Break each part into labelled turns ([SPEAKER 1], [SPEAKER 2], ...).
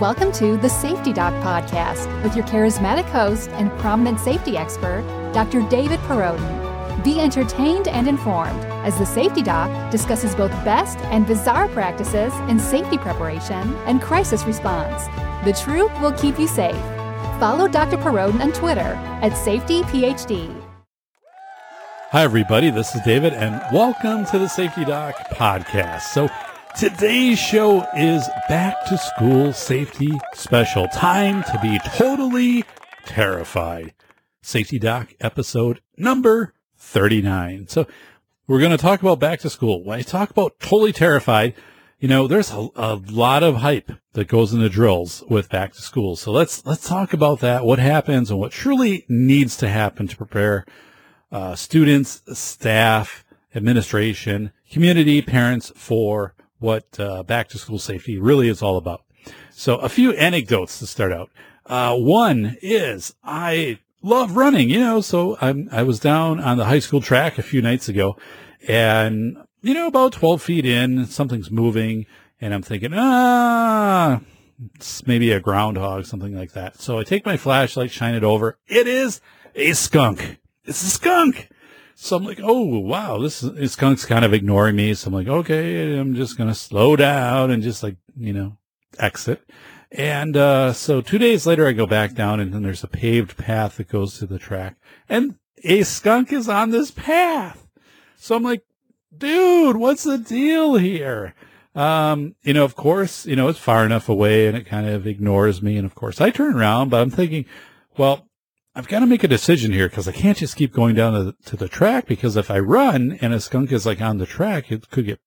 [SPEAKER 1] Welcome to the Safety Doc Podcast with your charismatic host and prominent safety expert, Dr. David Perrodin. Be entertained and informed as the Safety Doc discusses both best and bizarre practices in safety preparation and crisis response. The truth will keep you safe. Follow Dr. Perrodin on Twitter at SafetyPhD.
[SPEAKER 2] Hi, everybody. This is David, and welcome to the Safety Doc Podcast. So, today's show is Back to School Safety Special. Time to be totally terrified. Safety Doc episode number 39. So, we're going to talk about back to school. When I talk about totally terrified, you know, there's a, a lot of hype that goes into drills with back to school. So let's, let's talk about that, what happens and what truly needs to happen to prepare uh, students, staff, administration, community, parents for what uh, back to school safety really is all about. So a few anecdotes to start out. Uh, one is I love running, you know, so I'm, I was down on the high school track a few nights ago and, you know, about 12 feet in, something's moving and I'm thinking, ah, it's maybe a groundhog, something like that. So I take my flashlight, shine it over. It is a skunk it's a skunk. So I'm like, oh, wow, this, this skunk's kind of ignoring me. So I'm like, okay, I'm just to slow down and just like, you know, exit. And, uh, so two days later, I go back down and then there's a paved path that goes to the track and a skunk is on this path. So I'm like, dude, what's the deal here? Um, you know, of course, you know, it's far enough away and it kind of ignores me. And of course I turn around, but I'm thinking, well, I've got to make a decision here because I can't just keep going down to the, to the track because if I run and a skunk is like on the track, it could get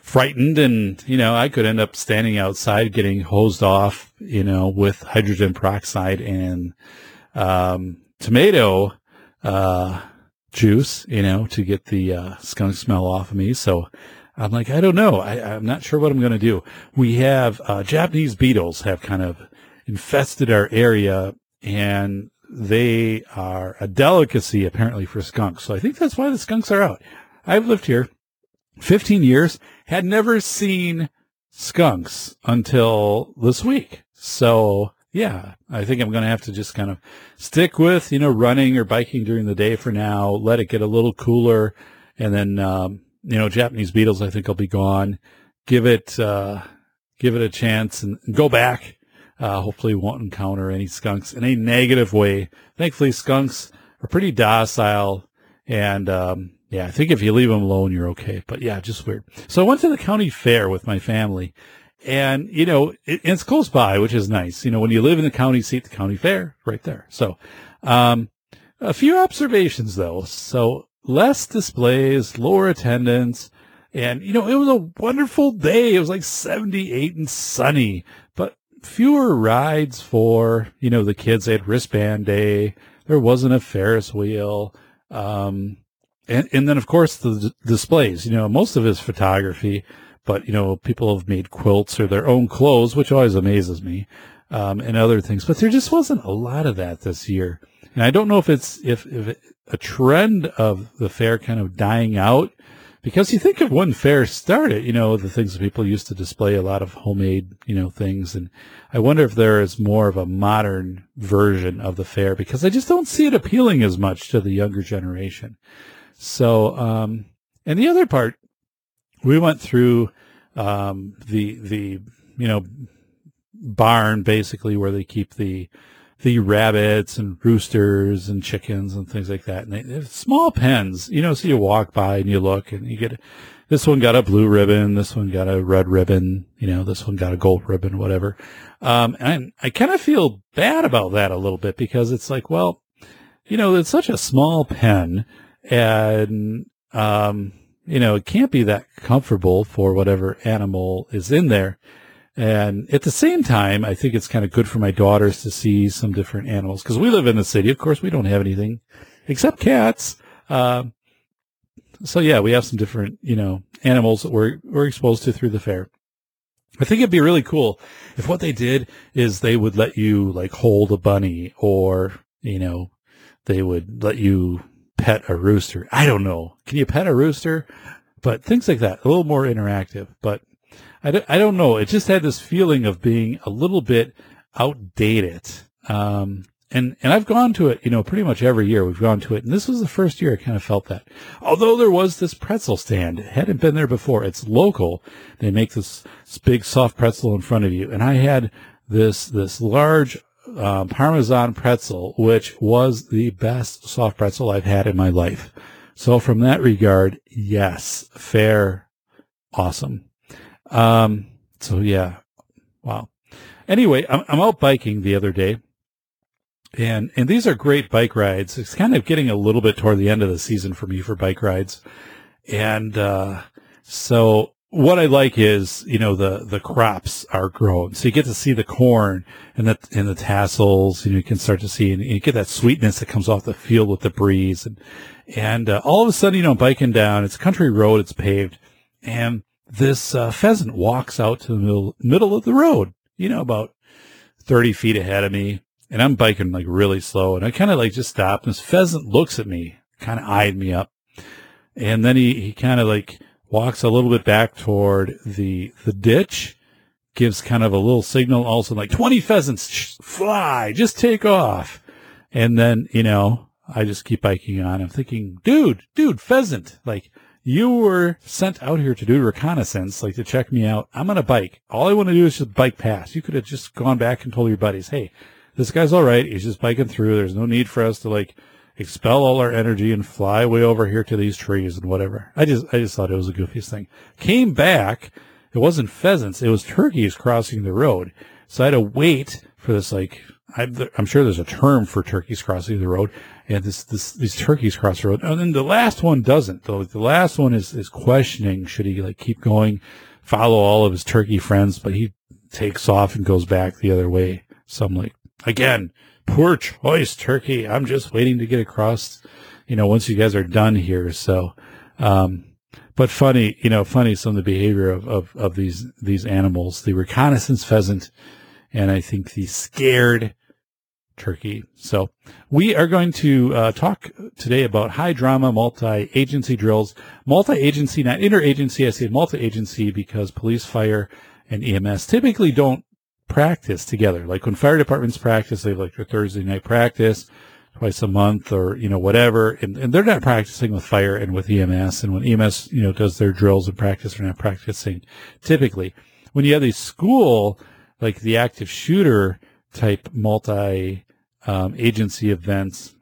[SPEAKER 2] frightened and, you know, I could end up standing outside getting hosed off, you know, with hydrogen peroxide and, um, tomato, uh, juice, you know, to get the, uh, skunk smell off of me. So I'm like, I don't know. I, I'm not sure what I'm going to do. We have, uh, Japanese beetles have kind of infested our area and they are a delicacy apparently for skunks. So I think that's why the skunks are out. I've lived here 15 years, had never seen skunks until this week. So yeah, I think I'm going to have to just kind of stick with, you know, running or biking during the day for now, let it get a little cooler. And then, um, you know, Japanese beetles, I think will be gone. Give it, uh, give it a chance and, and go back uh, hopefully won't encounter any skunks in a negative way. Thankfully, skunks are pretty docile. And, um, yeah, I think if you leave them alone, you're okay. But yeah, just weird. So I went to the county fair with my family and, you know, it, it's close by, which is nice. You know, when you live in the county seat, the county fair right there. So, um, a few observations though. So less displays, lower attendance, and, you know, it was a wonderful day. It was like 78 and sunny fewer rides for, you know, the kids. They had wristband day. There wasn't a Ferris wheel. Um, and, and then of course the d- displays, you know, most of it is photography, but you know, people have made quilts or their own clothes, which always amazes me, um, and other things, but there just wasn't a lot of that this year. And I don't know if it's, if, if a trend of the fair kind of dying out because you think of when fair started, you know, the things that people used to display a lot of homemade, you know, things. And I wonder if there is more of a modern version of the fair because I just don't see it appealing as much to the younger generation. So, um, and the other part, we went through, um, the, the, you know, barn basically where they keep the, the rabbits and roosters and chickens and things like that. And they, small pens, you know, so you walk by and you look and you get, this one got a blue ribbon, this one got a red ribbon, you know, this one got a gold ribbon, whatever. Um, and I kind of feel bad about that a little bit because it's like, well, you know, it's such a small pen and, um, you know, it can't be that comfortable for whatever animal is in there. And at the same time, I think it's kind of good for my daughters to see some different animals because we live in the city. Of course, we don't have anything except cats. Uh, so yeah, we have some different, you know, animals that we're, we're exposed to through the fair. I think it'd be really cool if what they did is they would let you like hold a bunny or, you know, they would let you pet a rooster. I don't know. Can you pet a rooster? But things like that, a little more interactive. But I don't, I don't know. It just had this feeling of being a little bit outdated. Um, and, and I've gone to it, you know, pretty much every year we've gone to it. And this was the first year I kind of felt that. Although there was this pretzel stand, it hadn't been there before. It's local. They make this, this big soft pretzel in front of you. And I had this, this large, uh, Parmesan pretzel, which was the best soft pretzel I've had in my life. So from that regard, yes, fair, awesome. Um, so yeah, wow. Anyway, I'm, I'm out biking the other day and, and these are great bike rides. It's kind of getting a little bit toward the end of the season for me for bike rides. And, uh, so what I like is, you know, the, the crops are grown. So you get to see the corn and the, and the tassels, and you can start to see, and you get that sweetness that comes off the field with the breeze. And, and, uh, all of a sudden, you know, biking down, it's a country road, it's paved, and this, uh, pheasant walks out to the middle, middle of the road, you know, about 30 feet ahead of me and I'm biking like really slow and I kind of like just stopped and this pheasant looks at me, kind of eyed me up. And then he, he kind of like walks a little bit back toward the, the ditch, gives kind of a little signal also like 20 pheasants fly, just take off. And then, you know, I just keep biking on. I'm thinking, dude, dude, pheasant, like you were sent out here to do reconnaissance, like to check me out. I'm on a bike. All I want to do is just bike past. You could have just gone back and told your buddies, Hey, this guy's all right. He's just biking through. There's no need for us to like expel all our energy and fly way over here to these trees and whatever. I just, I just thought it was the goofiest thing. Came back. It wasn't pheasants. It was turkeys crossing the road. So I had to wait for this, like, I'm sure there's a term for turkeys crossing the road and this, this, these turkeys cross the road. And then the last one doesn't though. The last one is, is questioning, should he like keep going, follow all of his turkey friends, but he takes off and goes back the other way. So I'm like, Again, poor choice, Turkey. I'm just waiting to get across, you know, once you guys are done here. So, um, but funny, you know, funny some of the behavior of, of, of these, these animals, the reconnaissance pheasant, and I think the scared turkey. So we are going to uh, talk today about high drama multi-agency drills, multi-agency, not interagency. I say multi-agency because police, fire, and EMS typically don't practice together. Like when fire departments practice, they have like their Thursday night practice twice a month or, you know, whatever. And, and they're not practicing with fire and with EMS. And when EMS, you know, does their drills and practice, they're not practicing typically. When you have these school, like the active shooter type multi, um, agency events,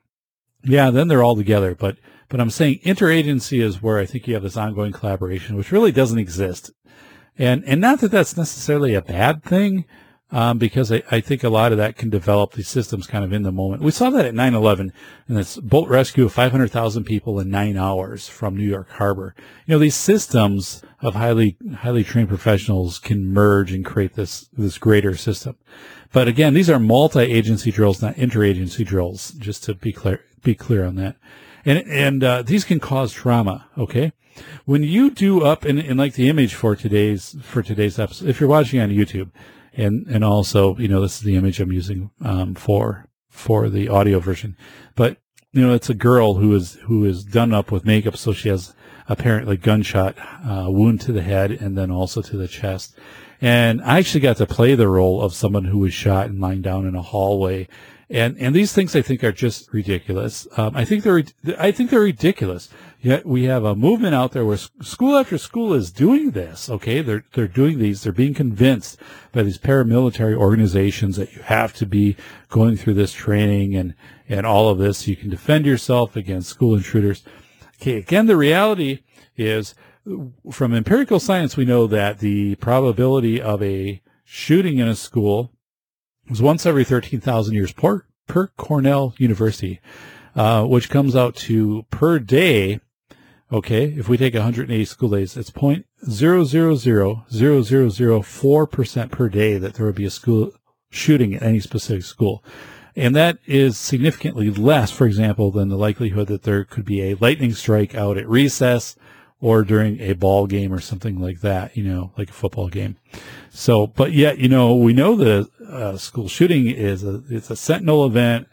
[SPEAKER 2] yeah, then they're all together. But, but I'm saying interagency is where I think you have this ongoing collaboration, which really doesn't exist. And, and not that that's necessarily a bad thing, um, because I, I, think a lot of that can develop these systems kind of in the moment. We saw that at 9-11 and this boat rescue of 500,000 people in nine hours from New York Harbor. You know, these systems of highly, highly trained professionals can merge and create this, this greater system. But again, these are multi-agency drills, not interagency drills, just to be clear, be clear on that. And, and, uh, these can cause trauma. Okay. When you do up and, and like the image for today's, for today's episode, if you're watching on YouTube, and and also you know this is the image I'm using um, for for the audio version, but you know it's a girl who is who is done up with makeup, so she has apparently gunshot uh, wound to the head and then also to the chest. And I actually got to play the role of someone who was shot and lying down in a hallway. And, and these things I think are just ridiculous. Um, I think they're, I think they're ridiculous. Yet we have a movement out there where school after school is doing this. Okay. They're, they're doing these. They're being convinced by these paramilitary organizations that you have to be going through this training and, and all of this. So you can defend yourself against school intruders. Okay. Again, the reality is from empirical science, we know that the probability of a shooting in a school is once every 13,000 years per, per Cornell University, uh, which comes out to per day Okay, if we take 180 school days, it's point zero zero zero zero zero zero four percent per day that there would be a school shooting at any specific school. And that is significantly less, for example, than the likelihood that there could be a lightning strike out at recess or during a ball game or something like that, you know, like a football game. So, but yet, you know, we know the uh, school shooting is a, it's a sentinel event.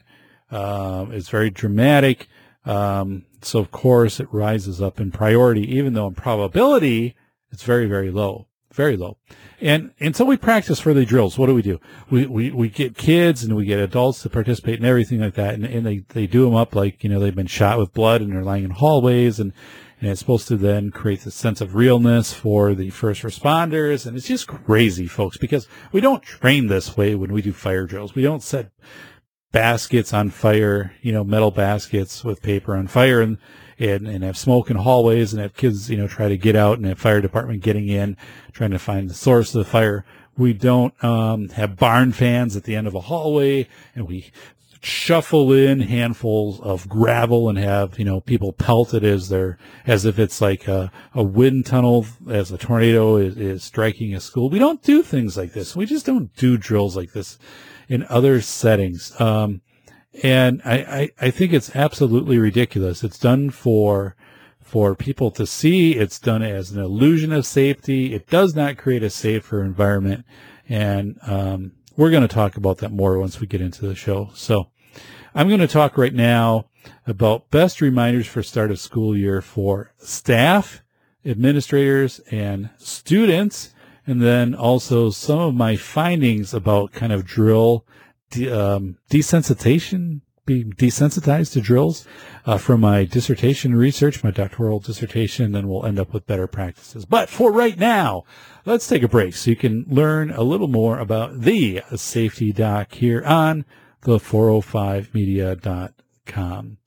[SPEAKER 2] Um, it's very dramatic. Um, so of course it rises up in priority, even though in probability it's very, very low. very low. And and so we practice for the drills. What do we do? We we, we get kids and we get adults to participate in everything like that, and, and they, they do them up like you know they've been shot with blood and they're lying in hallways, and and it's supposed to then create the sense of realness for the first responders, and it's just crazy, folks, because we don't train this way when we do fire drills. We don't set baskets on fire, you know, metal baskets with paper on fire, and and, and have smoke in hallways and have kids, you know, try to get out and have fire department getting in, trying to find the source of the fire. We don't um, have barn fans at the end of a hallway and we shuffle in handfuls of gravel and have, you know, people pelt it as they're, as if it's like a, a wind tunnel as a tornado is, is striking a school. We don't do things like this. We just don't do drills like this in other settings. Um, and I, I, I think it's absolutely ridiculous. It's done for for people to see. It's done as an illusion of safety. It does not create a safer environment. And um, we're going to talk about that more once we get into the show. So I'm going to talk right now about best reminders for start of school year for staff, administrators, and students. And then also some of my findings about kind of drill de- um, desensitization, being desensitized to drills uh, from my dissertation research, my doctoral dissertation, then we'll end up with better practices. But for right now, let's take a break so you can learn a little more about the safety doc here on the 405media.com.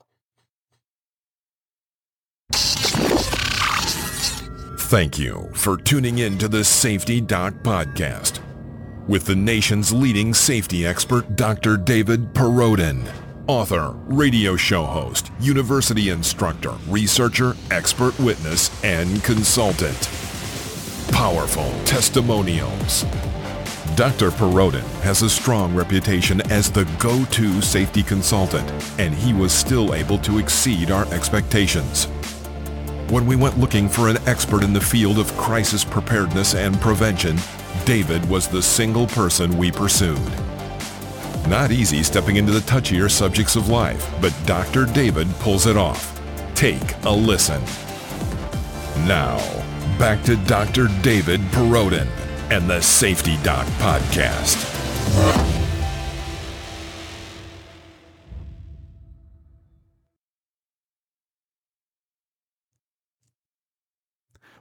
[SPEAKER 3] Thank you for tuning in to the Safety Doc Podcast with the nation's leading safety expert, Dr. David Perrodin. Author, radio show host, university instructor, researcher, expert witness, and consultant. Powerful testimonials. Dr. Perrodin has a strong reputation as the go-to safety consultant, and he was still able to exceed our expectations. When we went looking for an expert in the field of crisis preparedness and prevention, David was the single person we pursued. Not easy stepping into the touchier subjects of life, but Dr. David pulls it off. Take a listen. Now, back to Dr. David Perrodin and the Safety Doc Podcast.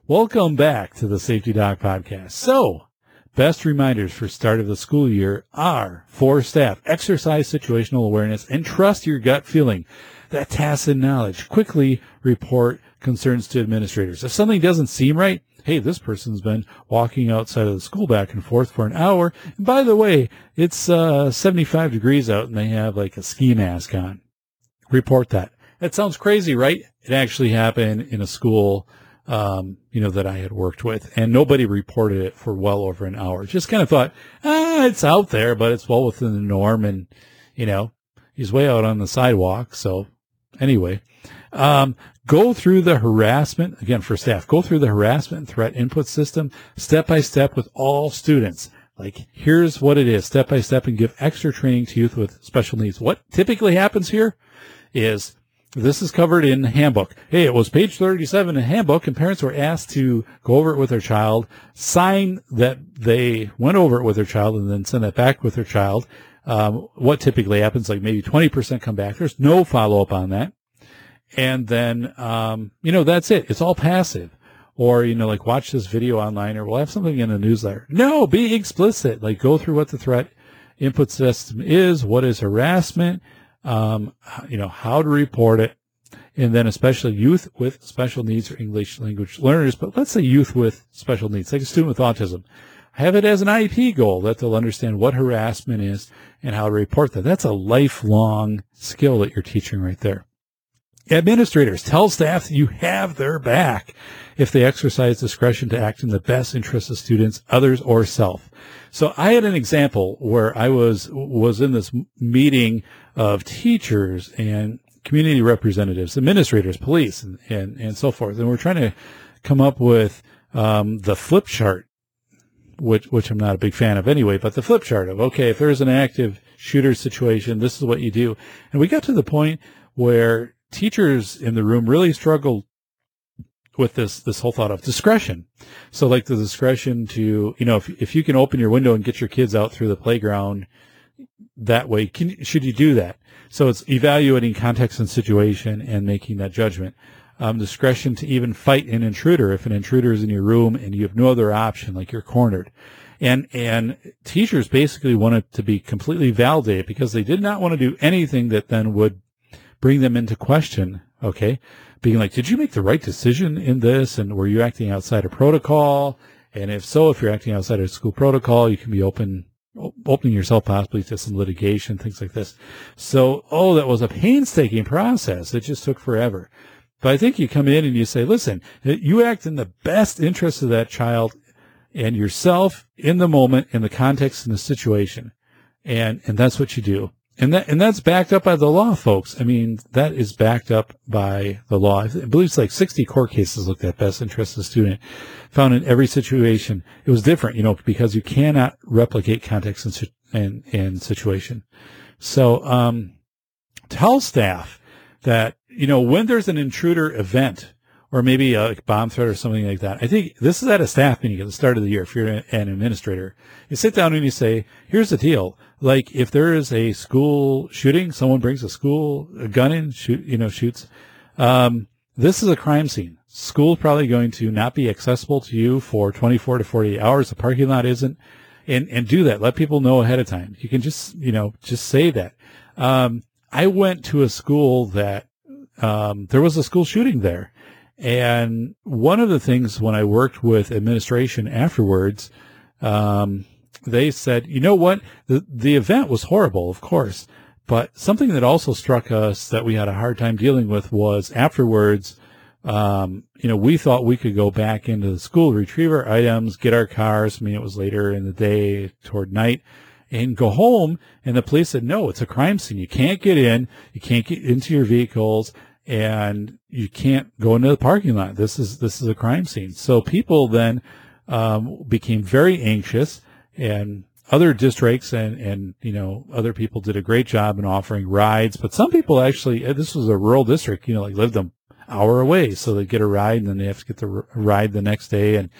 [SPEAKER 2] Welcome back to the Safety Doc Podcast. So, best reminders for start of the school year are for staff, exercise situational awareness and trust your gut feeling. That tacit knowledge. Quickly report concerns to administrators. If something doesn't seem right, hey, this person's been walking outside of the school back and forth for an hour. And by the way, it's uh, 75 degrees out and they have like a ski mask on. Report that. That sounds crazy, right? It actually happened in a school um, you know, that I had worked with, and nobody reported it for well over an hour. Just kind of thought, ah, it's out there, but it's well within the norm, and you know, he's way out on the sidewalk. So, anyway, um, go through the harassment again for staff. Go through the harassment and threat input system step by step with all students. Like, here's what it is, step by step, and give extra training to youth with special needs. What typically happens here is this is covered in handbook. Hey, it was page 37 in handbook and parents were asked to go over it with their child, sign that they went over it with their child and then send it back with their child. Um, what typically happens, like maybe 20% come back. There's no follow up on that. And then, um, you know, that's it. It's all passive. Or, you know, like watch this video online or we'll have something in the newsletter. No, be explicit. Like go through what the threat input system is. What is harassment? Um, you know, how to report it, and then especially youth with special needs or English language learners, but let's say youth with special needs, like a student with autism. Have it as an IEP goal that they'll understand what harassment is and how to report that. That's a lifelong skill that you're teaching right there. Administrators, tell staff that you have their back if they exercise discretion to act in the best interest of students, others, or self. So I had an example where I was was in this meeting of teachers and community representatives, administrators, police, and, and, and so forth. And we're trying to come up with um, the flip chart, which which I'm not a big fan of anyway, but the flip chart of okay, if there's an active shooter situation, this is what you do. And we got to the point where teachers in the room really struggled with this this whole thought of discretion. So like the discretion to you know if if you can open your window and get your kids out through the playground that way, can should you do that? So it's evaluating context and situation and making that judgment. Um, discretion to even fight an intruder if an intruder is in your room and you have no other option, like you're cornered. And and teachers basically wanted to be completely validated because they did not want to do anything that then would bring them into question. Okay, being like, did you make the right decision in this? And were you acting outside of protocol? And if so, if you're acting outside of school protocol, you can be open, opening yourself possibly to some litigation, things like this. So, oh, that was a painstaking process. It just took forever. But I think you come in and you say, listen, you act in the best interest of that child and yourself in the moment, in the context, in the situation. And, and that's what you do. And that, and that's backed up by the law, folks. I mean, that is backed up by the law. I believe it's like 60 court cases looked at best interest of the student found in every situation. It was different, you know, because you cannot replicate context and, and, and situation. So, um, tell staff that, you know, when there's an intruder event, or maybe a bomb threat or something like that. I think this is at a staff meeting at the start of the year. If you're an administrator, you sit down and you say, here's the deal. Like if there is a school shooting, someone brings a school a gun in, shoot, you know, shoots. Um, this is a crime scene. School's probably going to not be accessible to you for 24 to 48 hours. The parking lot isn't. And, and do that. Let people know ahead of time. You can just, you know, just say that. Um, I went to a school that, um, there was a school shooting there and one of the things when I worked with administration afterwards, um, they said, you know what? The, the event was horrible, of course, but something that also struck us that we had a hard time dealing with was afterwards, um, you know, we thought we could go back into the school, retrieve our items, get our cars. I mean, it was later in the day toward night and go home. And the police said, no, it's a crime scene. You can't get in. You can't get into your vehicles and you can't go into the parking lot. This is this is a crime scene. So people then um, became very anxious, and other districts and and you know other people did a great job in offering rides. But some people actually, uh, this was a rural district, you know, like lived an hour away, so they get a ride and then they have to get the ride the next day. And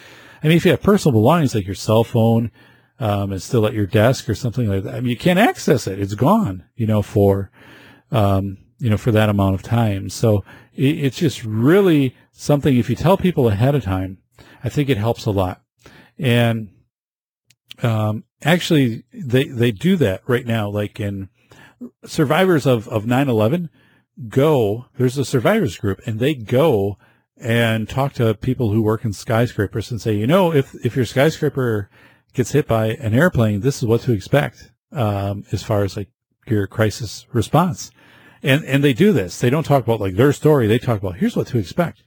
[SPEAKER 2] I mean, if you have personal belongings like your cell phone. Um, and still at your desk or something like that. I mean, you can't access it. It's gone, you know, for, um, you know, for that amount of time. So it, it's just really something, if you tell people ahead of time, I think it helps a lot. And, um, actually they, they do that right now, like in survivors of, of 9-11 go, there's a survivors group and they go and talk to people who work in skyscrapers and say, you know, if, if your skyscraper gets hit by an airplane, this is what to expect, um, as far as like your crisis response. And, and they do this. They don't talk about like their story. They talk about here's what to expect.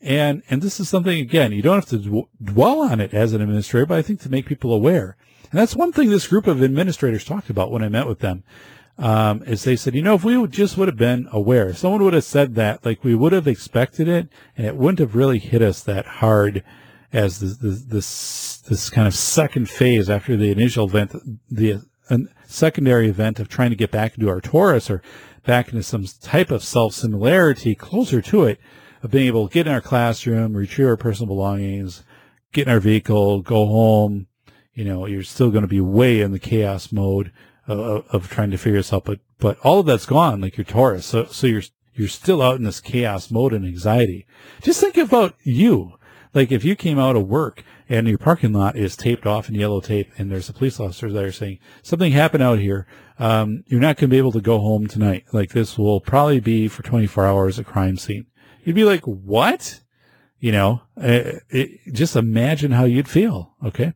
[SPEAKER 2] And, and this is something again, you don't have to dwell on it as an administrator, but I think to make people aware. And that's one thing this group of administrators talked about when I met with them. Um, is they said, you know, if we would just would have been aware, if someone would have said that, like we would have expected it and it wouldn't have really hit us that hard as this, this, this kind of second phase after the initial event, the secondary event of trying to get back into our Taurus or back into some type of self similarity closer to it of being able to get in our classroom, retrieve our personal belongings, get in our vehicle, go home. You know, you're still going to be way in the chaos mode of, of trying to figure this out, but, but all of that's gone, like your Taurus. So, so you're, you're still out in this chaos mode and anxiety. Just think about you. Like if you came out of work and your parking lot is taped off in yellow tape and there's a police officer there saying something happened out here um, you're not going to be able to go home tonight like this will probably be for 24 hours a crime scene you'd be like what you know it, it, just imagine how you'd feel okay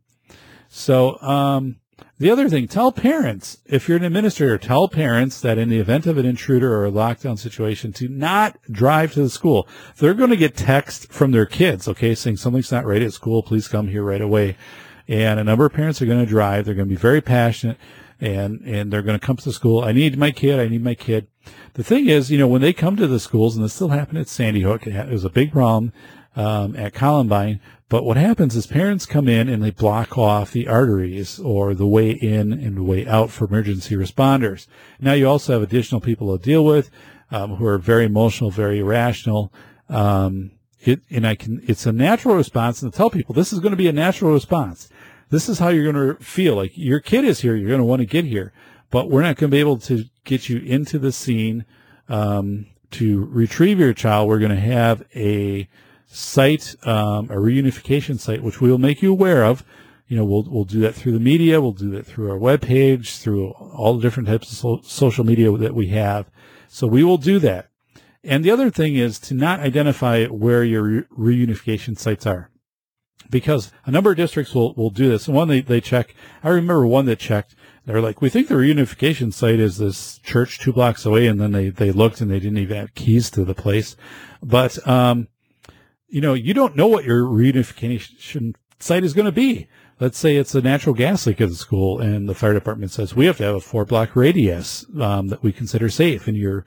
[SPEAKER 2] so um, the other thing, tell parents, if you're an administrator, tell parents that in the event of an intruder or a lockdown situation to not drive to the school. They're going to get text from their kids, okay, saying something's not right at school, please come here right away. And a number of parents are going to drive. They're going to be very passionate and, and they're going to come to the school. I need my kid. I need my kid. The thing is, you know, when they come to the schools, and this still happened at Sandy Hook, it was a big problem um, at Columbine. But what happens is parents come in and they block off the arteries or the way in and the way out for emergency responders. Now you also have additional people to deal with um, who are very emotional, very irrational. Um, it, and I can, it's a natural response and to tell people this is going to be a natural response. This is how you're going to feel like your kid is here. You're going to want to get here, but we're not going to be able to get you into the scene, um, to retrieve your child. We're going to have a site, um, a reunification site, which we will make you aware of. You know, we'll, we'll do that through the media. We'll do that through our webpage, through all the different types of so- social media that we have. So we will do that. And the other thing is to not identify where your re- reunification sites are. Because a number of districts will, will do this. And one they, they check, I remember one that checked, they're like, we think the reunification site is this church two blocks away. And then they, they looked and they didn't even have keys to the place. But, um, you know, you don't know what your reunification site is going to be. Let's say it's a natural gas leak at the school and the fire department says we have to have a four block radius, um, that we consider safe and you're,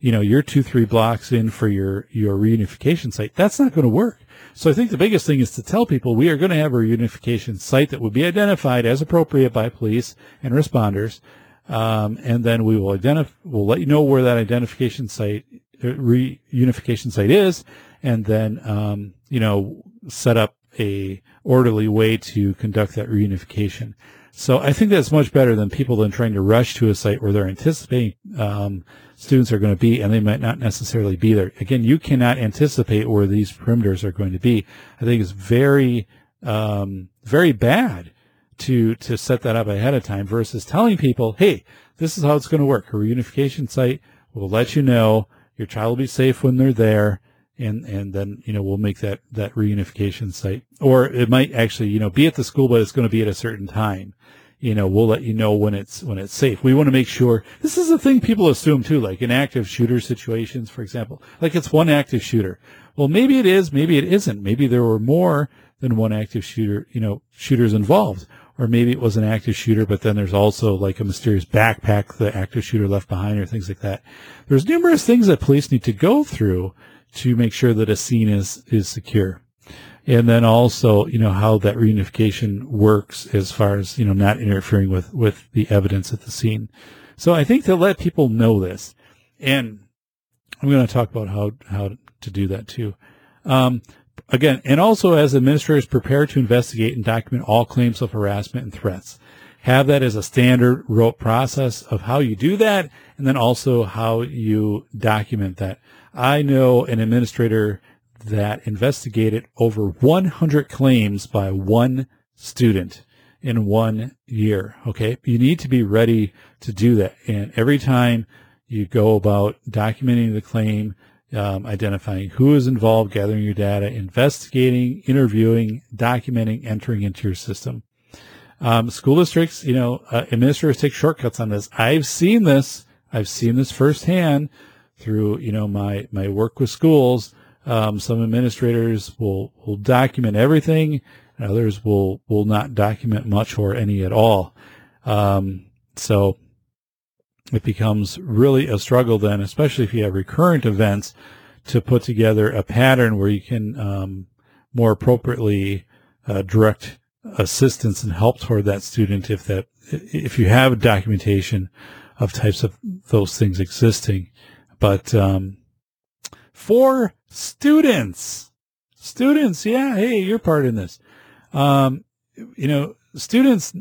[SPEAKER 2] you know, you're two, three blocks in for your, your reunification site. That's not going to work. So I think the biggest thing is to tell people we are going to have a reunification site that would be identified as appropriate by police and responders. Um, and then we will identify, we'll let you know where that identification site, uh, reunification site is. And then, um, you know, set up a orderly way to conduct that reunification. So I think that's much better than people than trying to rush to a site where they're anticipating um, students are going to be and they might not necessarily be there. Again, you cannot anticipate where these perimeters are going to be. I think it's very, um, very bad to to set that up ahead of time versus telling people, hey, this is how it's going to work. A reunification site will let you know your child will be safe when they're there and and then you know we'll make that that reunification site or it might actually you know be at the school but it's going to be at a certain time you know we'll let you know when it's when it's safe we want to make sure this is a thing people assume too like in active shooter situations for example like it's one active shooter well maybe it is maybe it isn't maybe there were more than one active shooter you know shooters involved or maybe it was an active shooter, but then there's also like a mysterious backpack the active shooter left behind or things like that. There's numerous things that police need to go through to make sure that a scene is, is secure. And then also, you know, how that reunification works as far as, you know, not interfering with, with the evidence at the scene. So I think to let people know this, and I'm going to talk about how, how to do that too. Um, again, and also as administrators prepare to investigate and document all claims of harassment and threats. Have that as a standard rote process of how you do that, and then also how you document that. I know an administrator that investigated over 100 claims by one student in one year. Okay. You need to be ready to do that. And every time you go about documenting the claim, um, identifying who is involved, gathering your data, investigating, interviewing, documenting, entering into your system. Um, school districts, you know, uh, administrators take shortcuts on this. I've seen this. I've seen this firsthand through, you know, my, my work with schools. Um, some administrators will, will document everything and others will, will not document much or any at all. Um, so it becomes really a struggle then, especially if you have recurrent events to put together a pattern where you can, um, more appropriately, uh, direct assistance and help toward that student if that, if you have documentation of types of those things existing. But um, for students, students, yeah, hey, you're part in this. Um, you know, students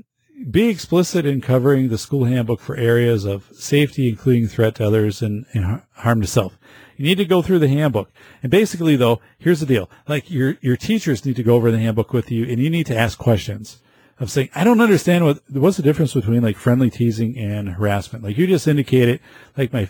[SPEAKER 2] be explicit in covering the school handbook for areas of safety, including threat to others and, and harm to self. You need to go through the handbook. And basically though, here's the deal. Like your, your teachers need to go over the handbook with you and you need to ask questions of saying, I don't understand what, what's the difference between like friendly teasing and harassment? Like you just indicated, like my,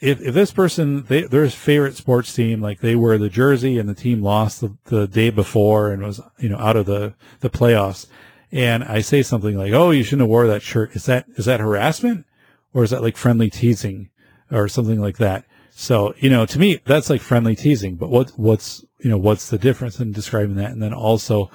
[SPEAKER 2] if, if this person, they, their favorite sports team, like they wear the jersey and the team lost the, the day before and was, you know, out of the, the playoffs. And I say something like, Oh, you shouldn't have wore that shirt. Is that, is that harassment or is that like friendly teasing or something like that? So, you know, to me, that's like friendly teasing, but what, what's, you know, what's the difference in describing that? And then also,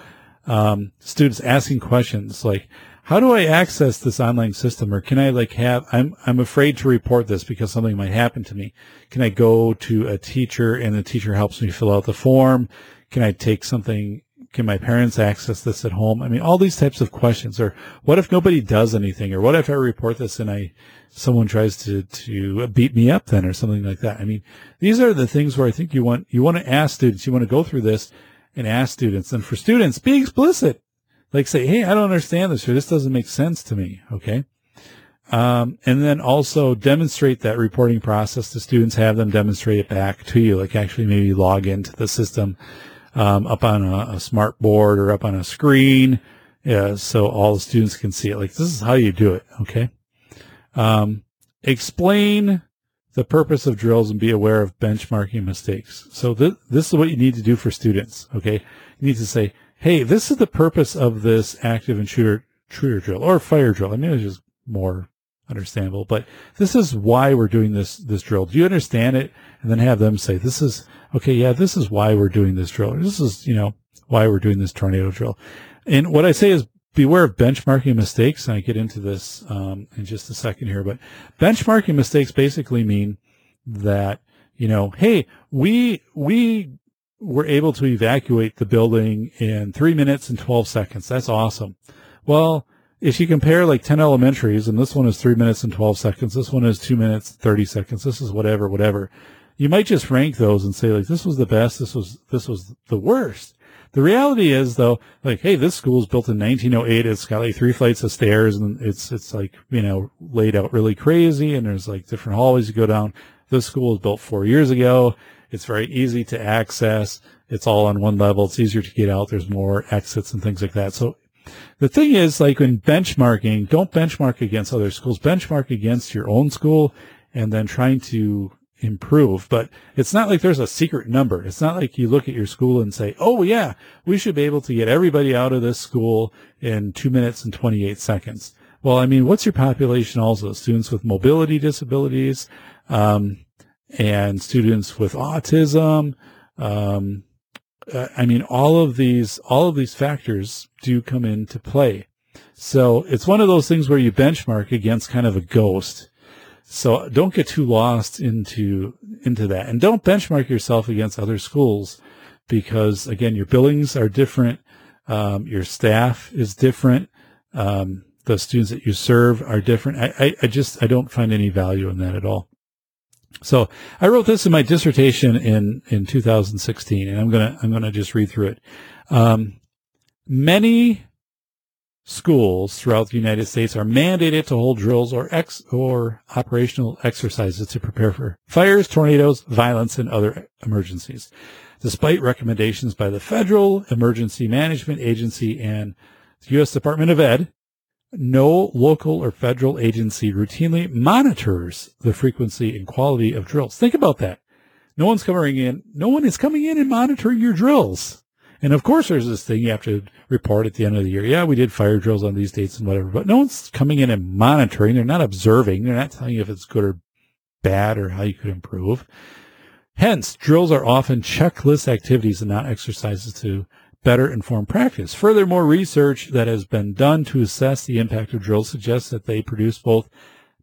[SPEAKER 2] um, students asking questions like, how do I access this online system? Or can I like have, I'm, I'm afraid to report this because something might happen to me. Can I go to a teacher and the teacher helps me fill out the form? Can I take something can my parents access this at home? I mean, all these types of questions. Or what if nobody does anything? Or what if I report this and I someone tries to to beat me up then, or something like that? I mean, these are the things where I think you want you want to ask students. You want to go through this and ask students. And for students, be explicit. Like say, hey, I don't understand this, or this doesn't make sense to me. Okay. Um, and then also demonstrate that reporting process to students, have them demonstrate it back to you, like actually maybe log into the system um, up on a, a, smart board or up on a screen yeah, so all the students can see it. Like this is how you do it, okay? Um, explain the purpose of drills and be aware of benchmarking mistakes. So th- this is what you need to do for students, okay? You need to say, hey, this is the purpose of this active intruder, intruder drill or fire drill. I mean, it's just more understandable. But this is why we're doing this this drill. Do you understand it? And then have them say, "This is okay. Yeah, this is why we're doing this drill. Or this is you know why we're doing this tornado drill." And what I say is beware of benchmarking mistakes. And I get into this um, in just a second here, but benchmarking mistakes basically mean that you know, hey, we we were able to evacuate the building in three minutes and twelve seconds. That's awesome. Well, if you compare like 10 elementaries and this one is three minutes and 12 seconds, this one is two minutes, 30 seconds, this is whatever, whatever. You might just rank those and say like, this was the best. This was, this was the worst. The reality is though, like, hey, this school was built in 1908. It's got like three flights of stairs and it's, it's like, you know, laid out really crazy and there's like different hallways you go down. This school was built four years ago. It's very easy to access. It's all on one level. It's easier to get out. There's more exits and things like that. So the thing is, like when benchmarking, don't benchmark against other schools. Benchmark against your own school and then trying to improve. But it's not like there's a secret number. It's not like you look at your school and say, oh yeah, we should be able to get everybody out of this school in two minutes and 28 seconds. Well, I mean, what's your population also? Students with mobility disabilities, um, and students with autism, um, uh, I mean, all of these, all of these factors do come into play. So it's one of those things where you benchmark against kind of a ghost. So don't get too lost into, into that and don't benchmark yourself against other schools because again, your billings are different. Um, your staff is different. Um, the students that you serve are different. I, I, I just, I don't find any value in that at all. So I wrote this in my dissertation in, in 2016, and I'm gonna I'm gonna just read through it. Um, many schools throughout the United States are mandated to hold drills or ex or operational exercises to prepare for fires, tornadoes, violence, and other emergencies. Despite recommendations by the Federal Emergency Management Agency and the U.S. Department of Ed, no local or federal agency routinely monitors the frequency and quality of drills. Think about that. No one's coming in. No one is coming in and monitoring your drills. And of course, there's this thing you have to report at the end of the year. Yeah, we did fire drills on these dates and whatever, but no one's coming in and monitoring. They're not observing. They're not telling you if it's good or bad or how you could improve. Hence, drills are often checklist activities and not exercises to better informed practice. Furthermore, research that has been done to assess the impact of drills suggests that they produce both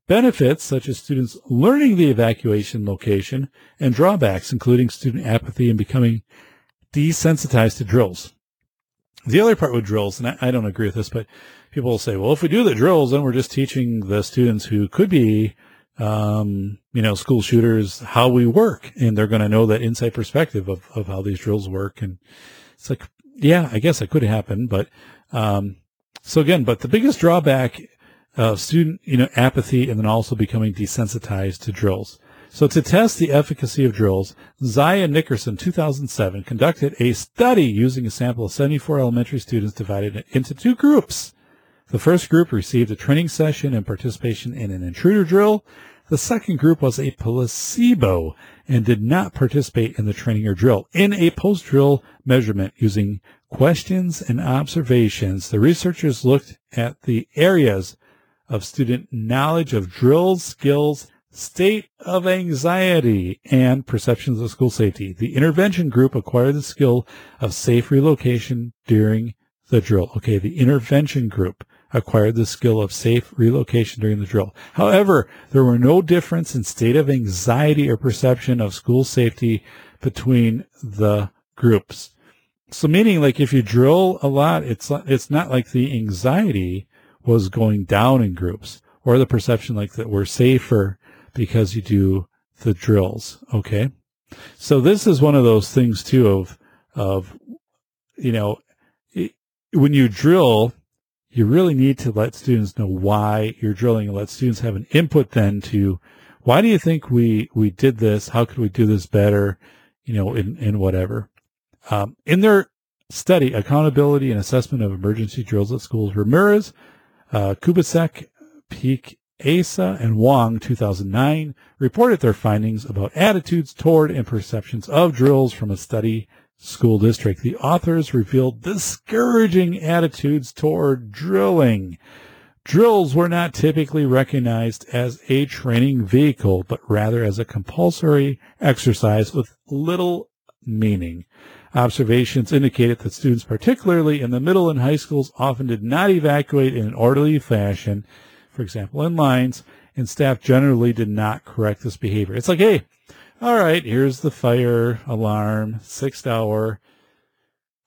[SPEAKER 2] benefits, such as students learning the evacuation location, and drawbacks, including student apathy and becoming desensitized to drills. The other part with drills, and I, I don't agree with this, but people will say, well, if we do the drills, then we're just teaching the students who could be um, you know, school shooters, how we work. And they're going to know that inside perspective of, of how these drills work. And it's like, yeah, I guess it could happen, but um, so again, but the biggest drawback of student, you know, apathy and then also becoming desensitized to drills. So to test the efficacy of drills, Zaya Nickerson, 2007, conducted a study using a sample of 74 elementary students divided into two groups. The first group received a training session and participation in an intruder drill. The second group was a placebo and did not participate in the training or drill. In a post-drill measurement using questions and observations, the researchers looked at the areas of student knowledge of drill skills, state of anxiety, and perceptions of school safety. The intervention group acquired the skill of safe relocation during the drill. Okay, the intervention group acquired the skill of safe relocation during the drill. However, there were no difference in state of anxiety or perception of school safety between the groups. So meaning like if you drill a lot, it's it's not like the anxiety was going down in groups or the perception like that we're safer because you do the drills. Okay. So this is one of those things too of, of, you know, when you drill, you really need to let students know why you're drilling and let students have an input then to why do you think we, we did this? How could we do this better? You know, in, in whatever. Um, in their study, accountability and assessment of emergency drills at schools, Ramirez, uh, Kubicek, Peek, Asa, and Wong, 2009, reported their findings about attitudes toward and perceptions of drills from a study school district. The authors revealed discouraging attitudes toward drilling. Drills were not typically recognized as a training vehicle, but rather as a compulsory exercise with little meaning. Observations indicated that students, particularly in the middle and high schools, often did not evacuate in an orderly fashion for example, in lines, and staff generally did not correct this behavior. It's like, hey, all right, here's the fire alarm, sixth hour.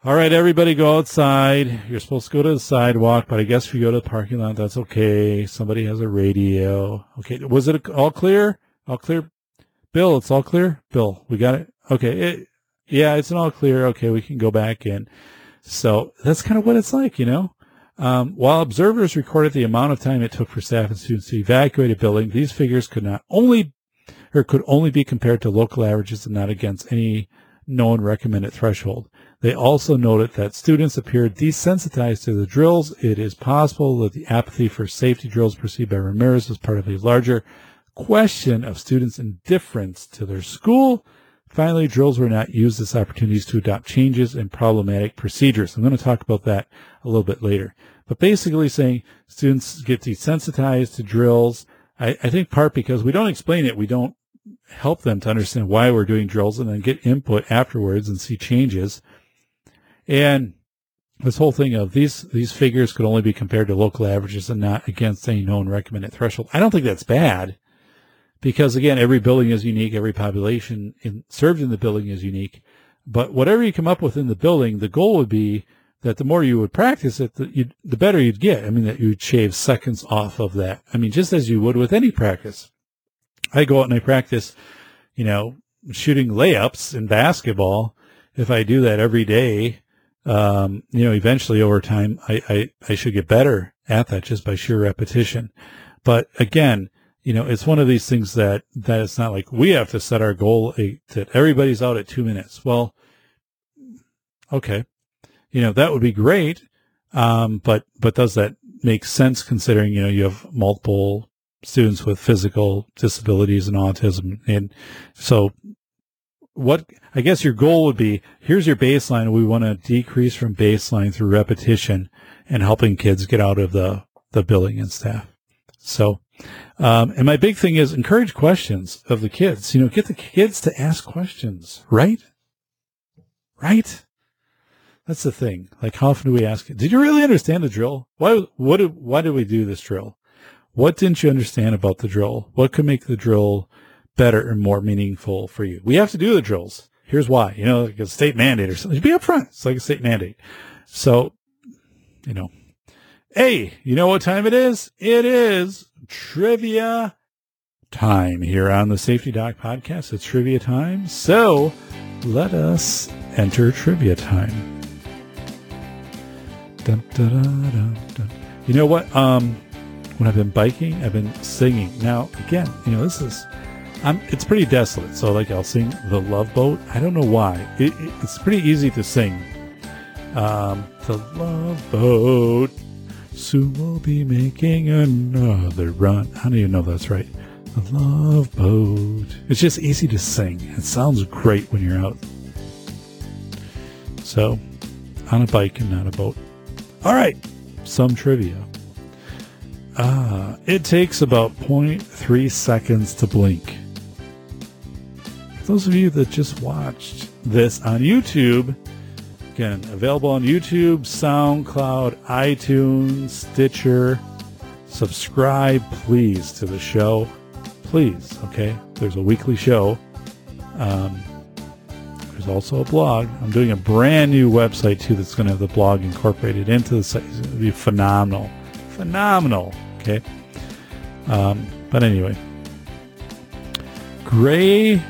[SPEAKER 2] All right, everybody go outside. You're supposed to go to the sidewalk, but I guess if you go to the parking lot, that's okay. Somebody has a radio. Okay. Was it all clear? All clear? Bill, it's all clear? Bill, we got it? Okay. It, yeah, it's all clear. Okay. We can go back in. So that's kind of what it's like, you know? Um, while observers recorded the amount of time it took for staff and students to evacuate a building, these figures could not only or could only be compared to local averages and not against any known recommended threshold. They also noted that students appeared desensitized to the drills. It is possible that the apathy for safety drills perceived by Ramirez was part of a larger question of students' indifference to their school. Finally, drills were not used as opportunities to adopt changes in problematic procedures. I'm going to talk about that a little bit later. But basically saying students get desensitized to drills. I, I think part because we don't explain it, we don't help them to understand why we're doing drills and then get input afterwards and see changes. And this whole thing of these these figures could only be compared to local averages and not against any known recommended threshold. I don't think that's bad because again, every building is unique, every population in, served in the building is unique. But whatever you come up with in the building, the goal would be that the more you would practice it, the, the better you'd get. I mean, that you'd shave seconds off of that. I mean, just as you would with any practice. I go out and I practice, you know, shooting layups in basketball. If I do that every day, um, you know, eventually over time, I, I, I should get better at that just by sheer repetition. But again, you know, it's one of these things that, that it's not like we have to set our goal a, that everybody's out at two minutes. Well, okay you know, that would be great. Um, but, but does that make sense considering, you know, you have multiple students with physical disabilities and autism? And so what, I guess your goal would be, here's your baseline. We want to decrease from baseline through repetition and helping kids get out of the, the billing and staff. So, um, and my big thing is encourage questions of the kids. You know, get the kids to ask questions, right? Right? That's the thing. Like, how often do we ask, did you really understand the drill? Why, what why did we do this drill? What didn't you understand about the drill? What could make the drill better and more meaningful for you? We have to do the drills. Here's why, you know, like a state mandate or something. Be upfront. It's like a state mandate. So, you know, hey, you know what time it is? It is trivia time here on the Safety Doc podcast. It's trivia time. So let us enter trivia time. Dun, dun, dun, you know what? Um, when I've been biking, I've been singing. Now, again, you know, this is, I'm, it's pretty desolate. So, like, I'll sing The Love Boat. I don't know why. It, it, it's pretty easy to sing. Um, the Love Boat. Soon we'll be making another run. I don't even know if that's right. The Love Boat. It's just easy to sing. It sounds great when you're out. So, on a bike and not a boat. All right, some trivia. Ah, it takes about 0.3 seconds to blink. For those of you that just watched this on YouTube, again, available on YouTube, SoundCloud, iTunes, Stitcher. Subscribe, please, to the show. Please, okay? There's a weekly show. Um, There's also a blog. I'm doing a brand new website too that's going to have the blog incorporated into the site. It's going to be phenomenal. Phenomenal. Okay. Um, but anyway, gray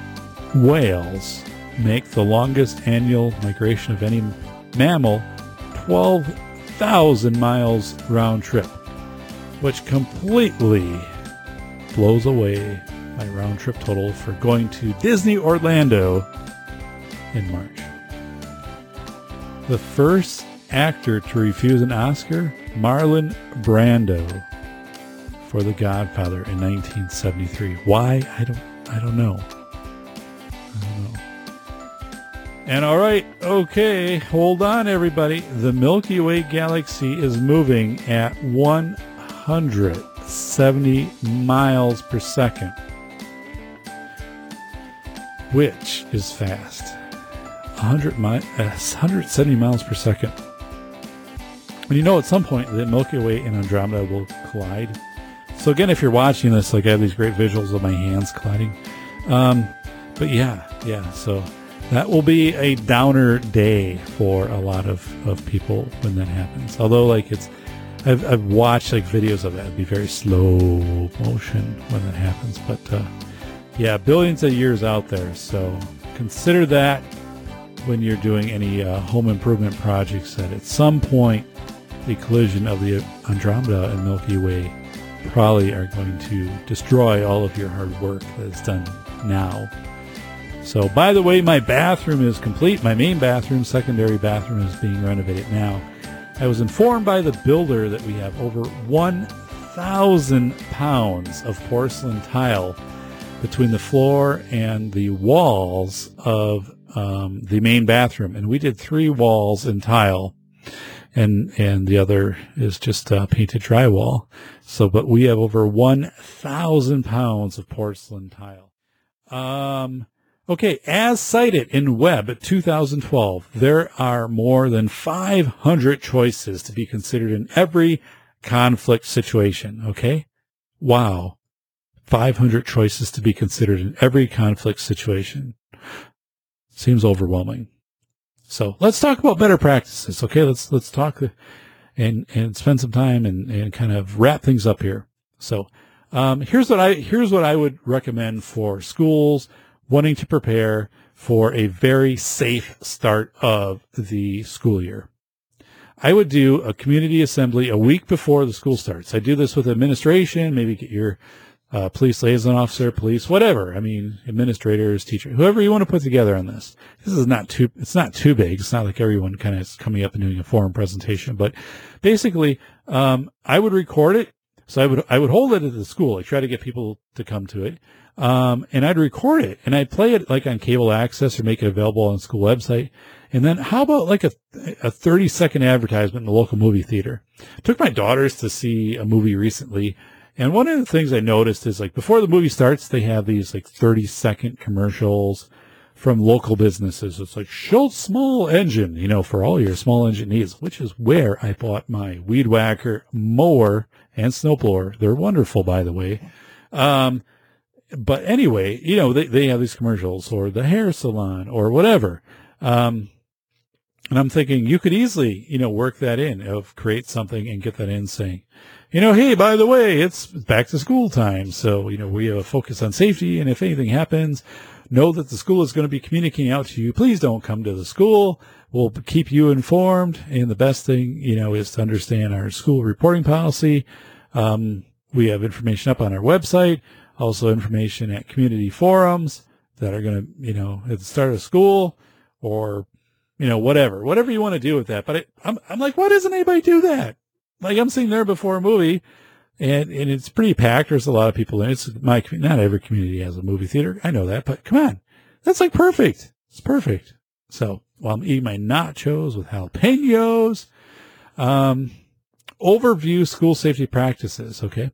[SPEAKER 2] whales make the longest annual migration of any mammal 12,000 miles round trip, which completely blows away my round trip total for going to Disney Orlando in March. The first actor to refuse an Oscar, Marlon Brando, for The Godfather in 1973. Why? I don't. I don't know. I don't know. And all right, okay, hold on, everybody. The Milky Way galaxy is moving at 170 miles per second, which is fast. 100 mi- uh, 170 miles per second. And you know, at some point, the Milky Way and Andromeda will collide. So again, if you're watching this, like I have these great visuals of my hands colliding. Um, but yeah, yeah. So that will be a downer day for a lot of, of people when that happens. Although, like it's, I've, I've watched like videos of that. It'd be very slow motion when that happens. But uh, yeah, billions of years out there. So consider that when you're doing any uh, home improvement projects. That at some point, the collision of the Andromeda and Milky Way probably are going to destroy all of your hard work that is done now. So, by the way, my bathroom is complete. My main bathroom, secondary bathroom, is being renovated now. I was informed by the builder that we have over 1,000 pounds of porcelain tile between the floor and the walls of um, the main bathroom. And we did three walls in tile and and the other is just uh, painted drywall. So, but we have over one thousand pounds of porcelain tile. Um, okay, as cited in Webb 2012, there are more than 500 choices to be considered in every conflict situation. Okay, wow, 500 choices to be considered in every conflict situation. Seems overwhelming. So let's talk about better practices. Okay. Let's, let's talk and, and spend some time and, and kind of wrap things up here. So, um, here's what I, here's what I would recommend for schools wanting to prepare for a very safe start of the school year. I would do a community assembly a week before the school starts. I do this with administration, maybe get your uh, police liaison officer, police, whatever. I mean, administrators, teacher, whoever you want to put together on this. This is not too, it's not too big. It's not like everyone kind of is coming up and doing a forum presentation, but basically, um, I would record it. So I would, I would hold it at the school. I try to get people to come to it. Um, and I'd record it and I'd play it like on cable access or make it available on the school website. And then how about like a, a 30 second advertisement in the local movie theater? I took my daughters to see a movie recently and one of the things I noticed is like before the movie starts, they have these like 30 second commercials from local businesses. It's like Schultz Small Engine, you know, for all your small engine needs, which is where I bought my weed whacker mower and snowblower. They're wonderful, by the way. Um, but anyway, you know, they, they have these commercials or the hair salon or whatever. Um, and I'm thinking you could easily, you know, work that in of create something and get that in saying, you know, hey, by the way, it's back to school time. So, you know, we have a focus on safety. And if anything happens, know that the school is going to be communicating out to you. Please don't come to the school. We'll keep you informed. And the best thing, you know, is to understand our school reporting policy. Um, we have information up on our website, also information at community forums that are going to, you know, at the start of school or, you know, whatever, whatever you want to do with that. But it, I'm, I'm like, why doesn't anybody do that? Like I'm sitting there before a movie and, and it's pretty packed. There's a lot of people in it. It's my, not every community has a movie theater. I know that, but come on. That's like perfect. It's perfect. So while I'm eating my nachos with jalapenos, um, overview school safety practices. Okay.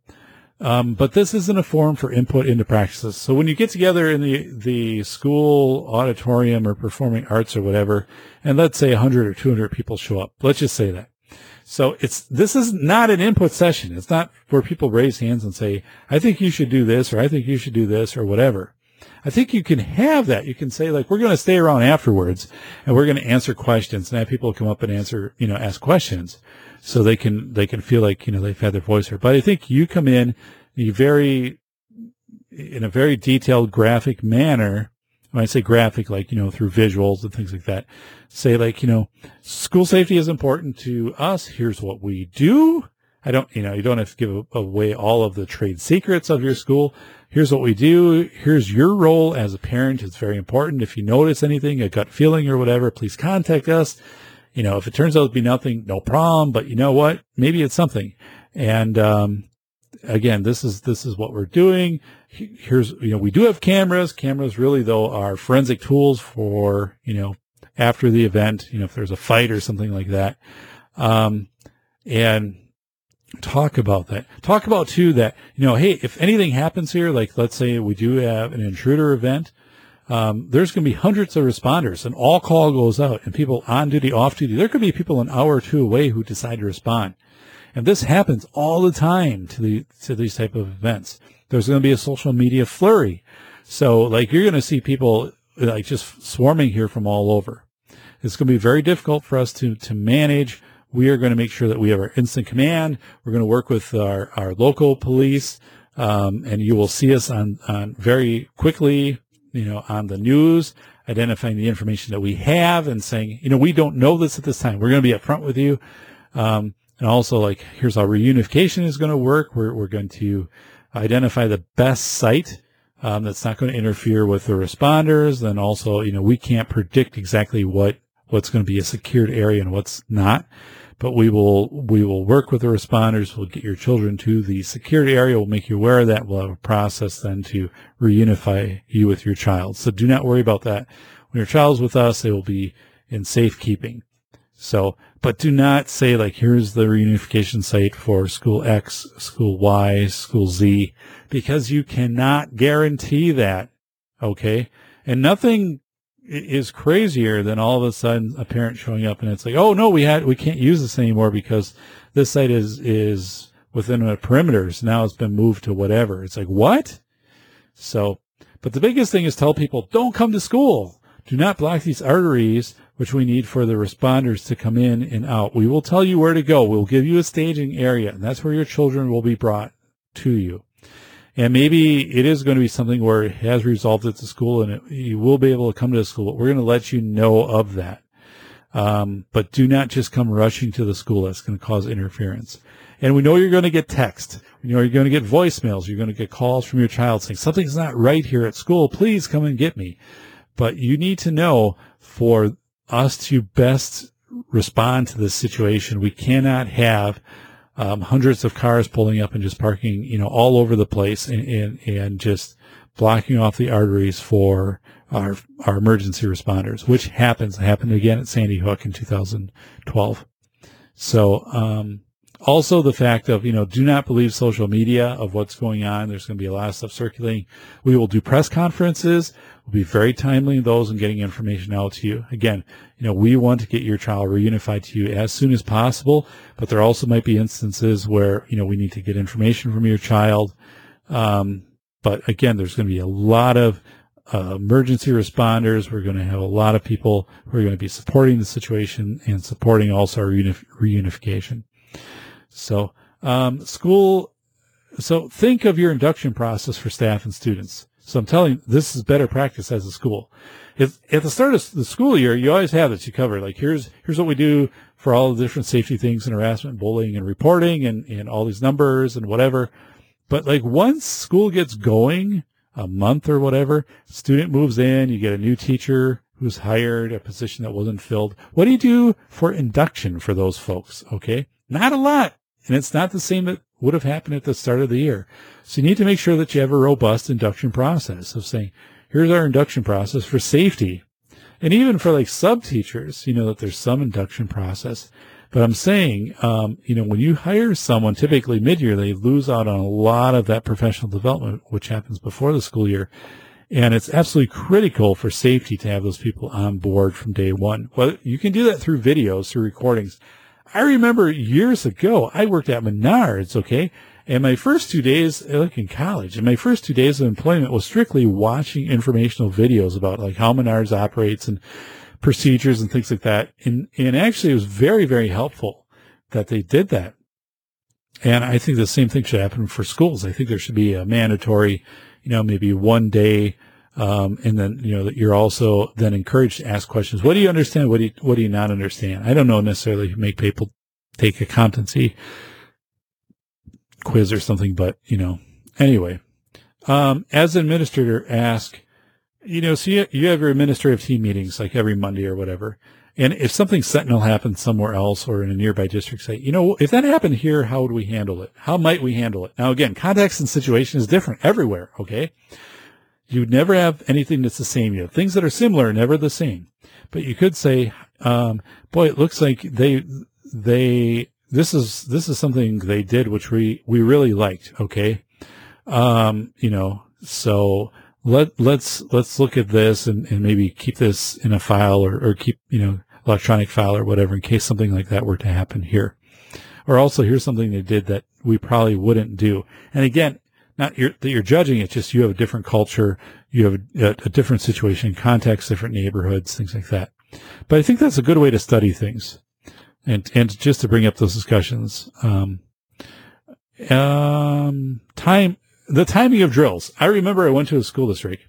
[SPEAKER 2] Um, but this isn't a forum for input into practices. So when you get together in the, the school auditorium or performing arts or whatever, and let's say 100 or 200 people show up, let's just say that. So it's, this is not an input session. It's not where people raise hands and say, I think you should do this or I think you should do this or whatever. I think you can have that. You can say like, we're going to stay around afterwards and we're going to answer questions and have people come up and answer, you know, ask questions so they can, they can feel like, you know, they've had their voice heard. But I think you come in, you very, in a very detailed graphic manner. When I say graphic, like, you know, through visuals and things like that, say like, you know, school safety is important to us. Here's what we do. I don't, you know, you don't have to give away all of the trade secrets of your school. Here's what we do. Here's your role as a parent. It's very important. If you notice anything, a gut feeling or whatever, please contact us. You know, if it turns out to be nothing, no problem. But you know what? Maybe it's something. And, um, again, this is, this is what we're doing. Here's, you know, we do have cameras. Cameras really though are forensic tools for, you know, after the event, you know, if there's a fight or something like that. Um, and talk about that. Talk about too that, you know, hey, if anything happens here, like let's say we do have an intruder event, um, there's going to be hundreds of responders and all call goes out and people on duty, off duty. There could be people an hour or two away who decide to respond. And this happens all the time to the, to these type of events. There's going to be a social media flurry. So like you're going to see people like just swarming here from all over. It's going to be very difficult for us to, to manage. We are going to make sure that we have our instant command. We're going to work with our, our local police. Um, and you will see us on, on very quickly, you know, on the news, identifying the information that we have and saying, you know, we don't know this at this time. We're going to be upfront with you. Um, and also like, here's how reunification is going to work. We're, we're going to identify the best site um, that's not going to interfere with the responders. Then also, you know, we can't predict exactly what what's going to be a secured area and what's not. But we will we will work with the responders. We'll get your children to the secured area. We'll make you aware of that. We'll have a process then to reunify you with your child. So do not worry about that. When your child's with us, they will be in safekeeping. So, but do not say like, here's the reunification site for school X, school Y, school Z, because you cannot guarantee that. Okay. And nothing is crazier than all of a sudden a parent showing up and it's like, oh no, we had, we can't use this anymore because this site is, is within the perimeters. Now it's been moved to whatever. It's like, what? So, but the biggest thing is tell people, don't come to school. Do not block these arteries which we need for the responders to come in and out. We will tell you where to go. We'll give you a staging area, and that's where your children will be brought to you. And maybe it is going to be something where it has resolved at the school and it, you will be able to come to the school, but we're going to let you know of that. Um, but do not just come rushing to the school. That's going to cause interference. And we know you're going to get text. We know you're going to get voicemails. You're going to get calls from your child saying something's not right here at school. Please come and get me. But you need to know for us to best respond to this situation, we cannot have um, hundreds of cars pulling up and just parking, you know, all over the place and, and, and just blocking off the arteries for our, our emergency responders, which happens, happened again at Sandy Hook in 2012. So, um, also the fact of, you know, do not believe social media of what's going on. There's going to be a lot of stuff circulating. We will do press conferences. We'll be very timely in those and getting information out to you. Again, you know, we want to get your child reunified to you as soon as possible, but there also might be instances where, you know, we need to get information from your child. Um, but again, there's going to be a lot of uh, emergency responders. We're going to have a lot of people who are going to be supporting the situation and supporting also our reunif- reunification. So, um, school, so think of your induction process for staff and students. So I'm telling you, this is better practice as a school. If, at the start of the school year, you always have this you cover. Like here's, here's what we do for all the different safety things and harassment, bullying and reporting and, and all these numbers and whatever. But like once school gets going, a month or whatever, student moves in, you get a new teacher who's hired, a position that wasn't filled. What do you do for induction for those folks? Okay. Not a lot. And it's not the same would have happened at the start of the year. So you need to make sure that you have a robust induction process of saying, here's our induction process for safety. And even for like sub teachers, you know, that there's some induction process. But I'm saying, um, you know, when you hire someone, typically mid-year, they lose out on a lot of that professional development, which happens before the school year. And it's absolutely critical for safety to have those people on board from day one. Well, you can do that through videos, through recordings. I remember years ago, I worked at Menards, okay? And my first two days, like in college, and my first two days of employment was strictly watching informational videos about like how Menards operates and procedures and things like that. And, and actually it was very, very helpful that they did that. And I think the same thing should happen for schools. I think there should be a mandatory, you know, maybe one day, um, and then, you know, that you're also then encouraged to ask questions. What do you understand? What do you, what do you not understand? I don't know necessarily make people take a competency quiz or something, but you know, anyway, um, as an administrator, ask, you know, so you, you have your administrative team meetings like every Monday or whatever. And if something sentinel happens somewhere else or in a nearby district, say, you know, if that happened here, how would we handle it? How might we handle it? Now, again, context and situation is different everywhere. Okay. You'd never have anything that's the same. You have things that are similar, never the same. But you could say, um, boy, it looks like they, they this is this is something they did which we we really liked okay um you know so let let's let's look at this and, and maybe keep this in a file or, or keep you know electronic file or whatever in case something like that were to happen here or also here's something they did that we probably wouldn't do and again not you're, that you're judging it just you have a different culture you have a, a different situation context different neighborhoods things like that but i think that's a good way to study things and and just to bring up those discussions, um, um, time the timing of drills. I remember I went to a school district,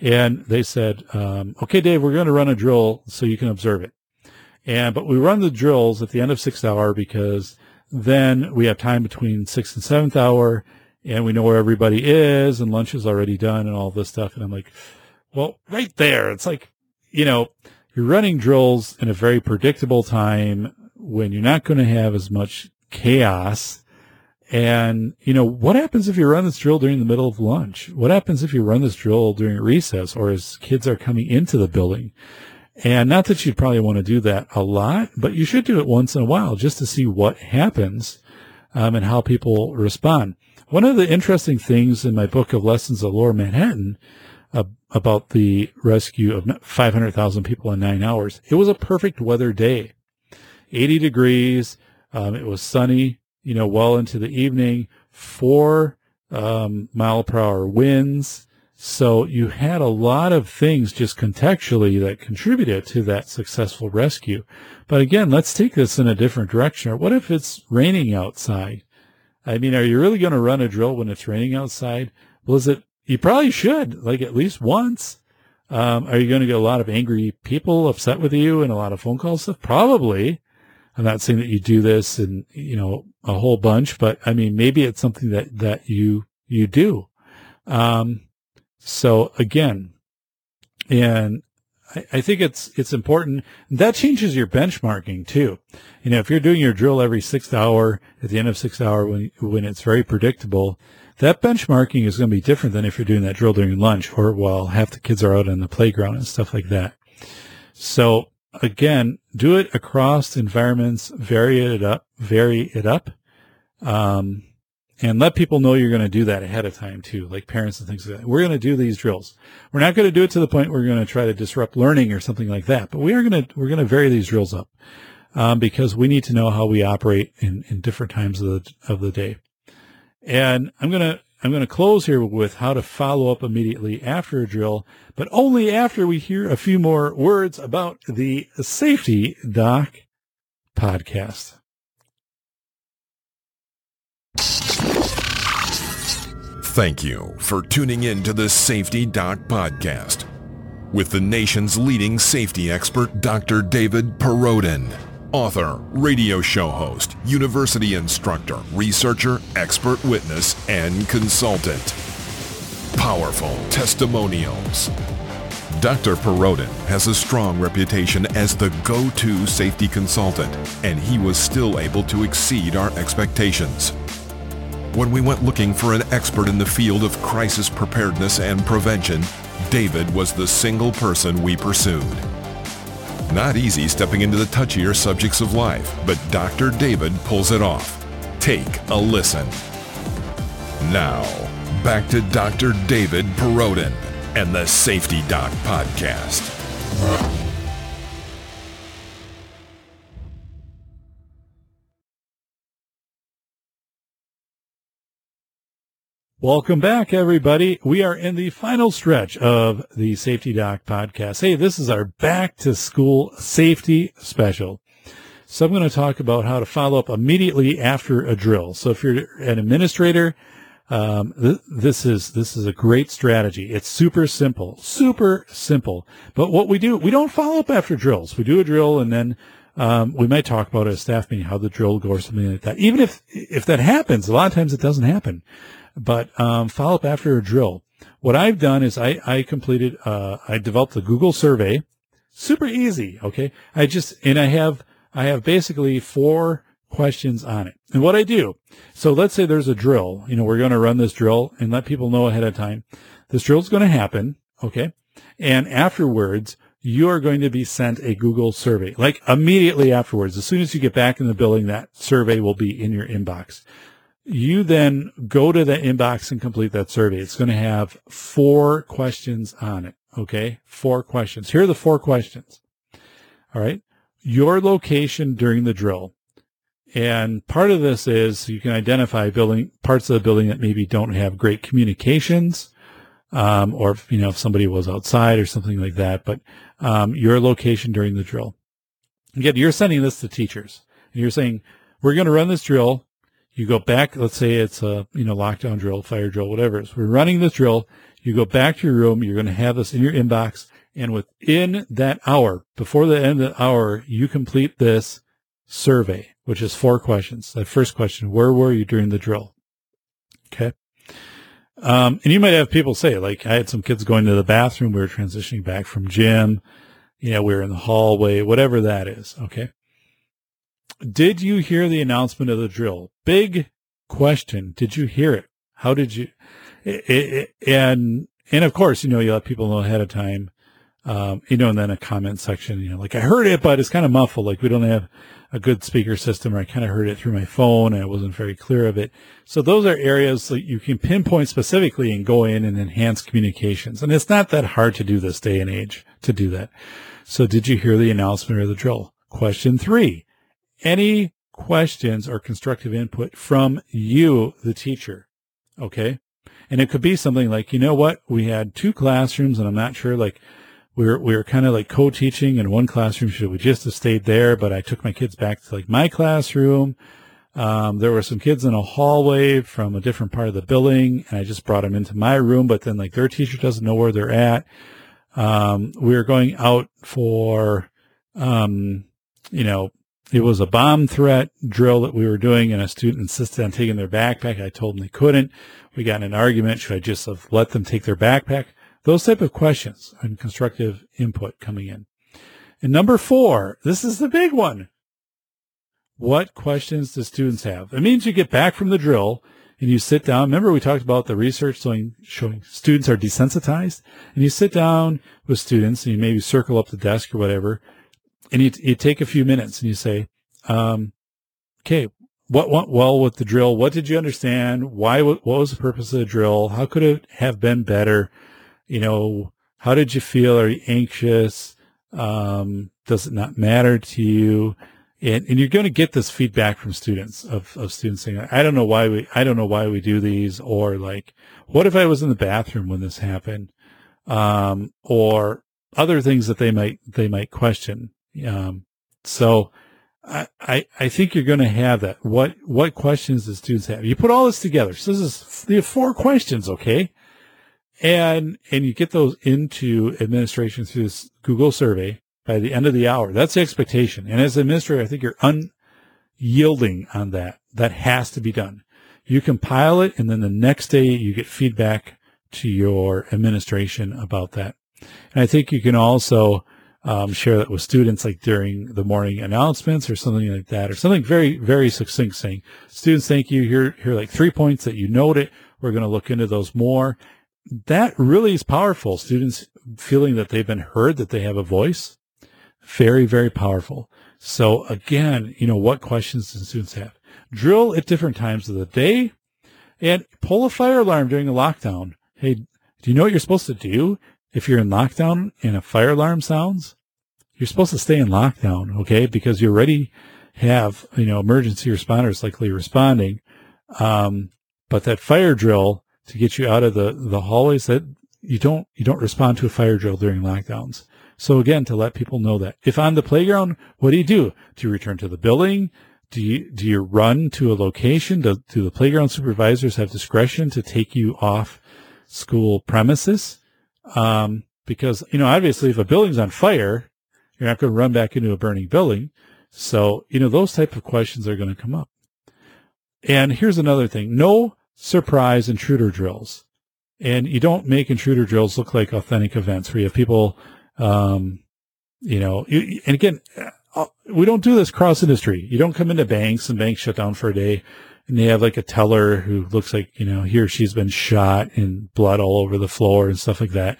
[SPEAKER 2] and they said, um, "Okay, Dave, we're going to run a drill so you can observe it." And but we run the drills at the end of sixth hour because then we have time between sixth and seventh hour, and we know where everybody is, and lunch is already done, and all this stuff. And I'm like, well, right there, it's like, you know, you're running drills in a very predictable time when you're not going to have as much chaos. And, you know, what happens if you run this drill during the middle of lunch? What happens if you run this drill during recess or as kids are coming into the building? And not that you'd probably want to do that a lot, but you should do it once in a while just to see what happens um, and how people respond. One of the interesting things in my book of lessons of Lower Manhattan uh, about the rescue of 500,000 people in nine hours, it was a perfect weather day. 80 degrees. Um, it was sunny, you know, well into the evening, four um, mile per hour winds. So you had a lot of things just contextually that contributed to that successful rescue. But again, let's take this in a different direction. What if it's raining outside? I mean, are you really going to run a drill when it's raining outside? Well, is it, you probably should, like at least once. Um, are you going to get a lot of angry people upset with you and a lot of phone calls? Probably. I'm not saying that you do this and, you know, a whole bunch, but I mean, maybe it's something that, that you, you do. Um, so again, and I, think it's, it's important. That changes your benchmarking too. You know, if you're doing your drill every sixth hour at the end of sixth hour when, when it's very predictable, that benchmarking is going to be different than if you're doing that drill during lunch or while half the kids are out on the playground and stuff like that. So again, do it across environments, vary it up, vary it up. Um, and let people know you're going to do that ahead of time too, like parents and things like that. We're going to do these drills. We're not going to do it to the point where we're going to try to disrupt learning or something like that, but we are going to, we're going to vary these drills up, um, because we need to know how we operate in, in different times of the, of the day. And I'm going to, I'm going to close here with how to follow up immediately after a drill, but only after we hear a few more words about the Safety Doc podcast.
[SPEAKER 3] Thank you for tuning in to the Safety Doc podcast with the nation's leading safety expert, Dr. David Perrodin author, radio show host, university instructor, researcher, expert witness, and consultant. Powerful testimonials. Dr. Perrodin has a strong reputation as the go-to safety consultant, and he was still able to exceed our expectations. When we went looking for an expert in the field of crisis preparedness and prevention, David was the single person we pursued. Not easy stepping into the touchier subjects of life, but Dr. David pulls it off. Take a listen. Now, back to Dr. David Perrodin and the Safety Doc Podcast.
[SPEAKER 2] Welcome back, everybody. We are in the final stretch of the Safety Doc podcast. Hey, this is our back to school safety special. So I'm going to talk about how to follow up immediately after a drill. So if you're an administrator, um, th- this is this is a great strategy. It's super simple, super simple. But what we do, we don't follow up after drills. We do a drill and then um, we might talk about a staff meeting how the drill goes something like that. Even if if that happens, a lot of times it doesn't happen but um, follow up after a drill. What I've done is I, I completed, uh, I developed a Google survey. Super easy. Okay. I just, and I have, I have basically four questions on it. And what I do, so let's say there's a drill, you know, we're going to run this drill and let people know ahead of time. This drill is going to happen. Okay. And afterwards, you are going to be sent a Google survey, like immediately afterwards. As soon as you get back in the building, that survey will be in your inbox you then go to the inbox and complete that survey. It's going to have four questions on it. Okay. Four questions. Here are the four questions. All right. Your location during the drill. And part of this is you can identify building parts of the building that maybe don't have great communications. Um, or if, you know, if somebody was outside or something like that, but, um, your location during the drill. Again, you're sending this to teachers and you're saying, we're going to run this drill you go back, let's say it's a, you know, lockdown drill, fire drill, whatever. So we're running this drill. You go back to your room. You're going to have this in your inbox. And within that hour, before the end of the hour, you complete this survey, which is four questions. That first question, where were you during the drill? Okay. Um, and you might have people say, like, I had some kids going to the bathroom. We were transitioning back from gym. You know, we were in the hallway, whatever that is. Okay. Did you hear the announcement of the drill? Big question. Did you hear it? How did you? It, it, and and of course, you know, you let people know ahead of time. Um, you know, and then a comment section, you know, like I heard it, but it's kind of muffled. Like we don't have a good speaker system, or I kind of heard it through my phone and I wasn't very clear of it. So those are areas that you can pinpoint specifically and go in and enhance communications. And it's not that hard to do this day and age to do that. So did you hear the announcement or the drill? Question three any questions or constructive input from you, the teacher. Okay. And it could be something like, you know what? We had two classrooms and I'm not sure, like, we were, we were kind of like co-teaching in one classroom. Should we just have stayed there? But I took my kids back to like my classroom. Um, there were some kids in a hallway from a different part of the building and I just brought them into my room, but then like their teacher doesn't know where they're at. Um, we were going out for, um, you know, it was a bomb threat drill that we were doing, and a student insisted on taking their backpack. I told them they couldn't. We got in an argument. Should I just have let them take their backpack? Those type of questions and constructive input coming in. And number four, this is the big one. What questions do students have? It means you get back from the drill and you sit down. Remember we talked about the research showing, showing students are desensitized and you sit down with students and you maybe circle up the desk or whatever and you, you take a few minutes and you say, um, okay, what went well with the drill? What did you understand? Why? What was the purpose of the drill? How could it have been better? You know, how did you feel? Are you anxious? Um, does it not matter to you? And, and you're going to get this feedback from students of, of students saying, I don't know why we, I don't know why we do these or like, what if I was in the bathroom when this happened? Um, or other things that they might, they might question. Um, so I, I, I think you're going to have that. What, what questions do students have? You put all this together. So this is, you have four questions. Okay. And, and you get those into administration through this Google survey by the end of the hour. That's the expectation. And as an administrator, I think you're unyielding on that. That has to be done. You compile it and then the next day you get feedback to your administration about that. And I think you can also um, share that with students like during the morning announcements or something like that, or something very, very succinct saying, students, thank you. Here, here are like three points that you noted. We're going to look into those more. That really is powerful. Students feeling that they've been heard, that they have a voice. Very, very powerful. So again, you know, what questions do students have? Drill at different times of the day and pull a fire alarm during a lockdown. Hey, do you know what you're supposed to do if you're in lockdown and a fire alarm sounds, you're supposed to stay in lockdown, okay? Because you already have, you know, emergency responders likely responding. Um, but that fire drill to get you out of the, the hallways that you don't, you don't respond to a fire drill during lockdowns. So again, to let people know that if on the playground, what do you do? Do you return to the building? Do you, do you run to a location? Do, do the playground supervisors have discretion to take you off school premises? Um, because, you know, obviously if a building's on fire, you're not going to run back into a burning building. So, you know, those type of questions are going to come up. And here's another thing. No surprise intruder drills. And you don't make intruder drills look like authentic events where you have people, um, you know, you, and again, uh, we don't do this cross industry. You don't come into banks and banks shut down for a day and they have like a teller who looks like, you know, he or she's been shot and blood all over the floor and stuff like that.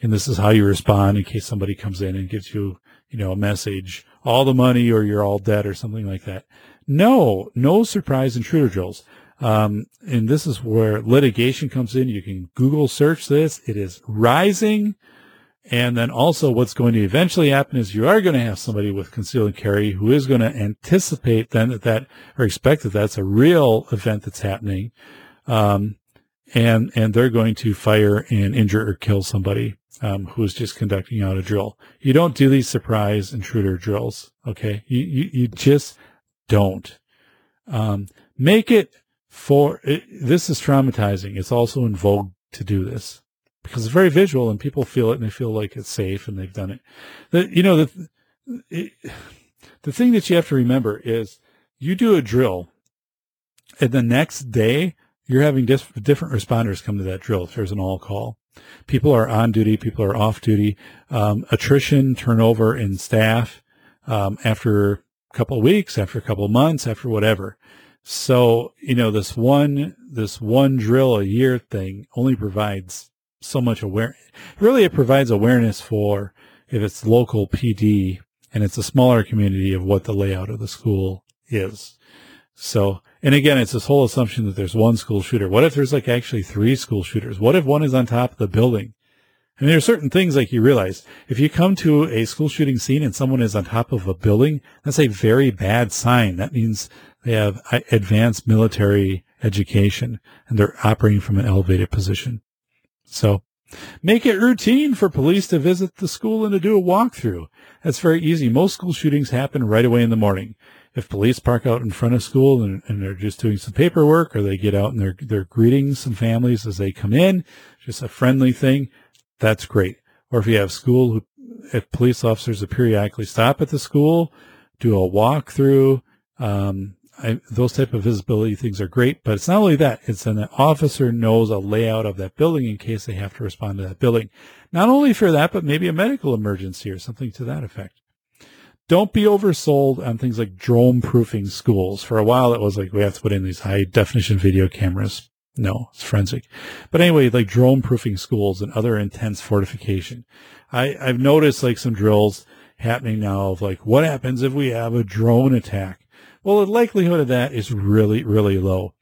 [SPEAKER 2] And this is how you respond in case somebody comes in and gives you, you know, a message, all the money or you're all dead or something like that. No, no surprise intruder drills. Um, and this is where litigation comes in. You can Google search this. It is rising. And then also what's going to eventually happen is you are going to have somebody with conceal and carry who is going to anticipate then that that or expect that that's a real event that's happening. Um, and, and they're going to fire and injure or kill somebody, um, who is just conducting out a drill. You don't do these surprise intruder drills. Okay. You, you, you just don't. Um, make it for, it, this is traumatizing. It's also in vogue to do this because it's very visual and people feel it and they feel like it's safe and they've done it. The, you know, the, it, the thing that you have to remember is you do a drill and the next day you're having dis- different responders come to that drill if there's an all call. People are on duty, people are off duty, um, attrition, turnover in staff, um, after a couple of weeks, after a couple of months, after whatever. So, you know, this one, this one drill a year thing only provides so much aware. Really, it provides awareness for if it's local PD and it's a smaller community of what the layout of the school is. So, and again, it's this whole assumption that there's one school shooter. What if there's like actually three school shooters? What if one is on top of the building? And there are certain things like you realize if you come to a school shooting scene and someone is on top of a building, that's a very bad sign. That means they have advanced military education and they're operating from an elevated position. So make it routine for police to visit the school and to do a walkthrough. That's very easy. Most school shootings happen right away in the morning. If police park out in front of school and, and they're just doing some paperwork or they get out and they're, they're greeting some families as they come in, just a friendly thing, that's great. Or if you have school, if police officers periodically stop at the school, do a walkthrough, um, I, those type of visibility things are great, but it's not only that, it's an officer knows a layout of that building in case they have to respond to that building. Not only for that, but maybe a medical emergency or something to that effect. Don't be oversold on things like drone proofing schools. For a while, it was like we have to put in these high definition video cameras. No, it's forensic. But anyway, like drone proofing schools and other intense fortification. I, I've noticed like some drills happening now of like, what happens if we have a drone attack? Well, the likelihood of that is really, really low.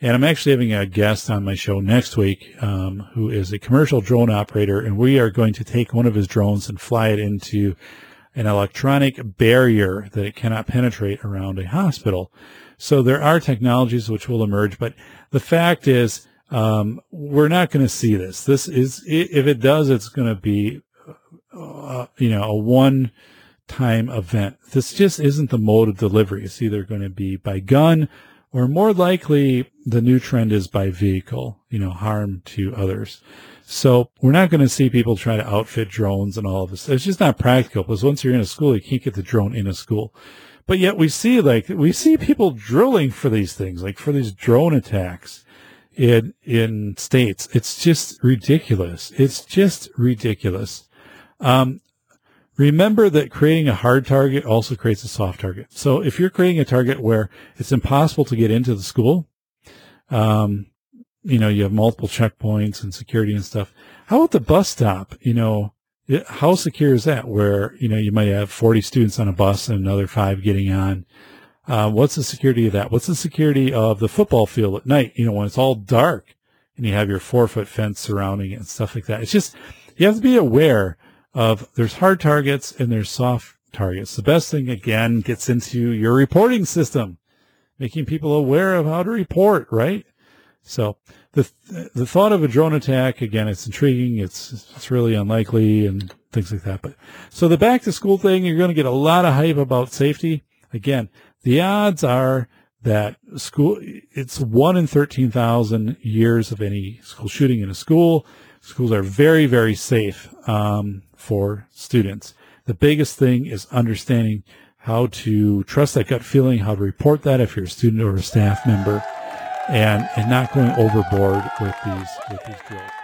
[SPEAKER 2] And I'm actually having a guest on my show next week um, who is a commercial drone operator, and we are going to take one of his drones and fly it into an electronic barrier that it cannot penetrate around a hospital. So there are technologies which will emerge, but the fact is, um, we're not going to see this. This is, if it does, it's going to be, uh, you know, a one time event. This just isn't the mode of delivery. It's either going to be by gun or more likely the new trend is by vehicle, you know, harm to others. So we're not going to see people try to outfit drones and all of this. It's just not practical because once you're in a school, you can't get the drone in a school. But yet we see like, we see people drilling for these things, like for these drone attacks in, in states. It's just ridiculous. It's just ridiculous. Um, Remember that creating a hard target also creates a soft target. So if you're creating a target where it's impossible to get into the school, um, you know, you have multiple checkpoints and security and stuff. How about the bus stop? You know, it, how secure is that where, you know, you might have 40 students on a bus and another five getting on? Uh, what's the security of that? What's the security of the football field at night? You know, when it's all dark and you have your four foot fence surrounding it and stuff like that. It's just, you have to be aware of there's hard targets and there's soft targets. The best thing again gets into your reporting system, making people aware of how to report, right? So the the thought of a drone attack again, it's intriguing. It's it's really unlikely and things like that. But so the back to school thing, you're going to get a lot of hype about safety. Again, the odds are that school it's one in thirteen thousand years of any school shooting in a school. Schools are very very safe um, for students. The biggest thing is understanding how to trust that gut feeling, how to report that if you're a student or a staff member and and not going overboard with these with these drills.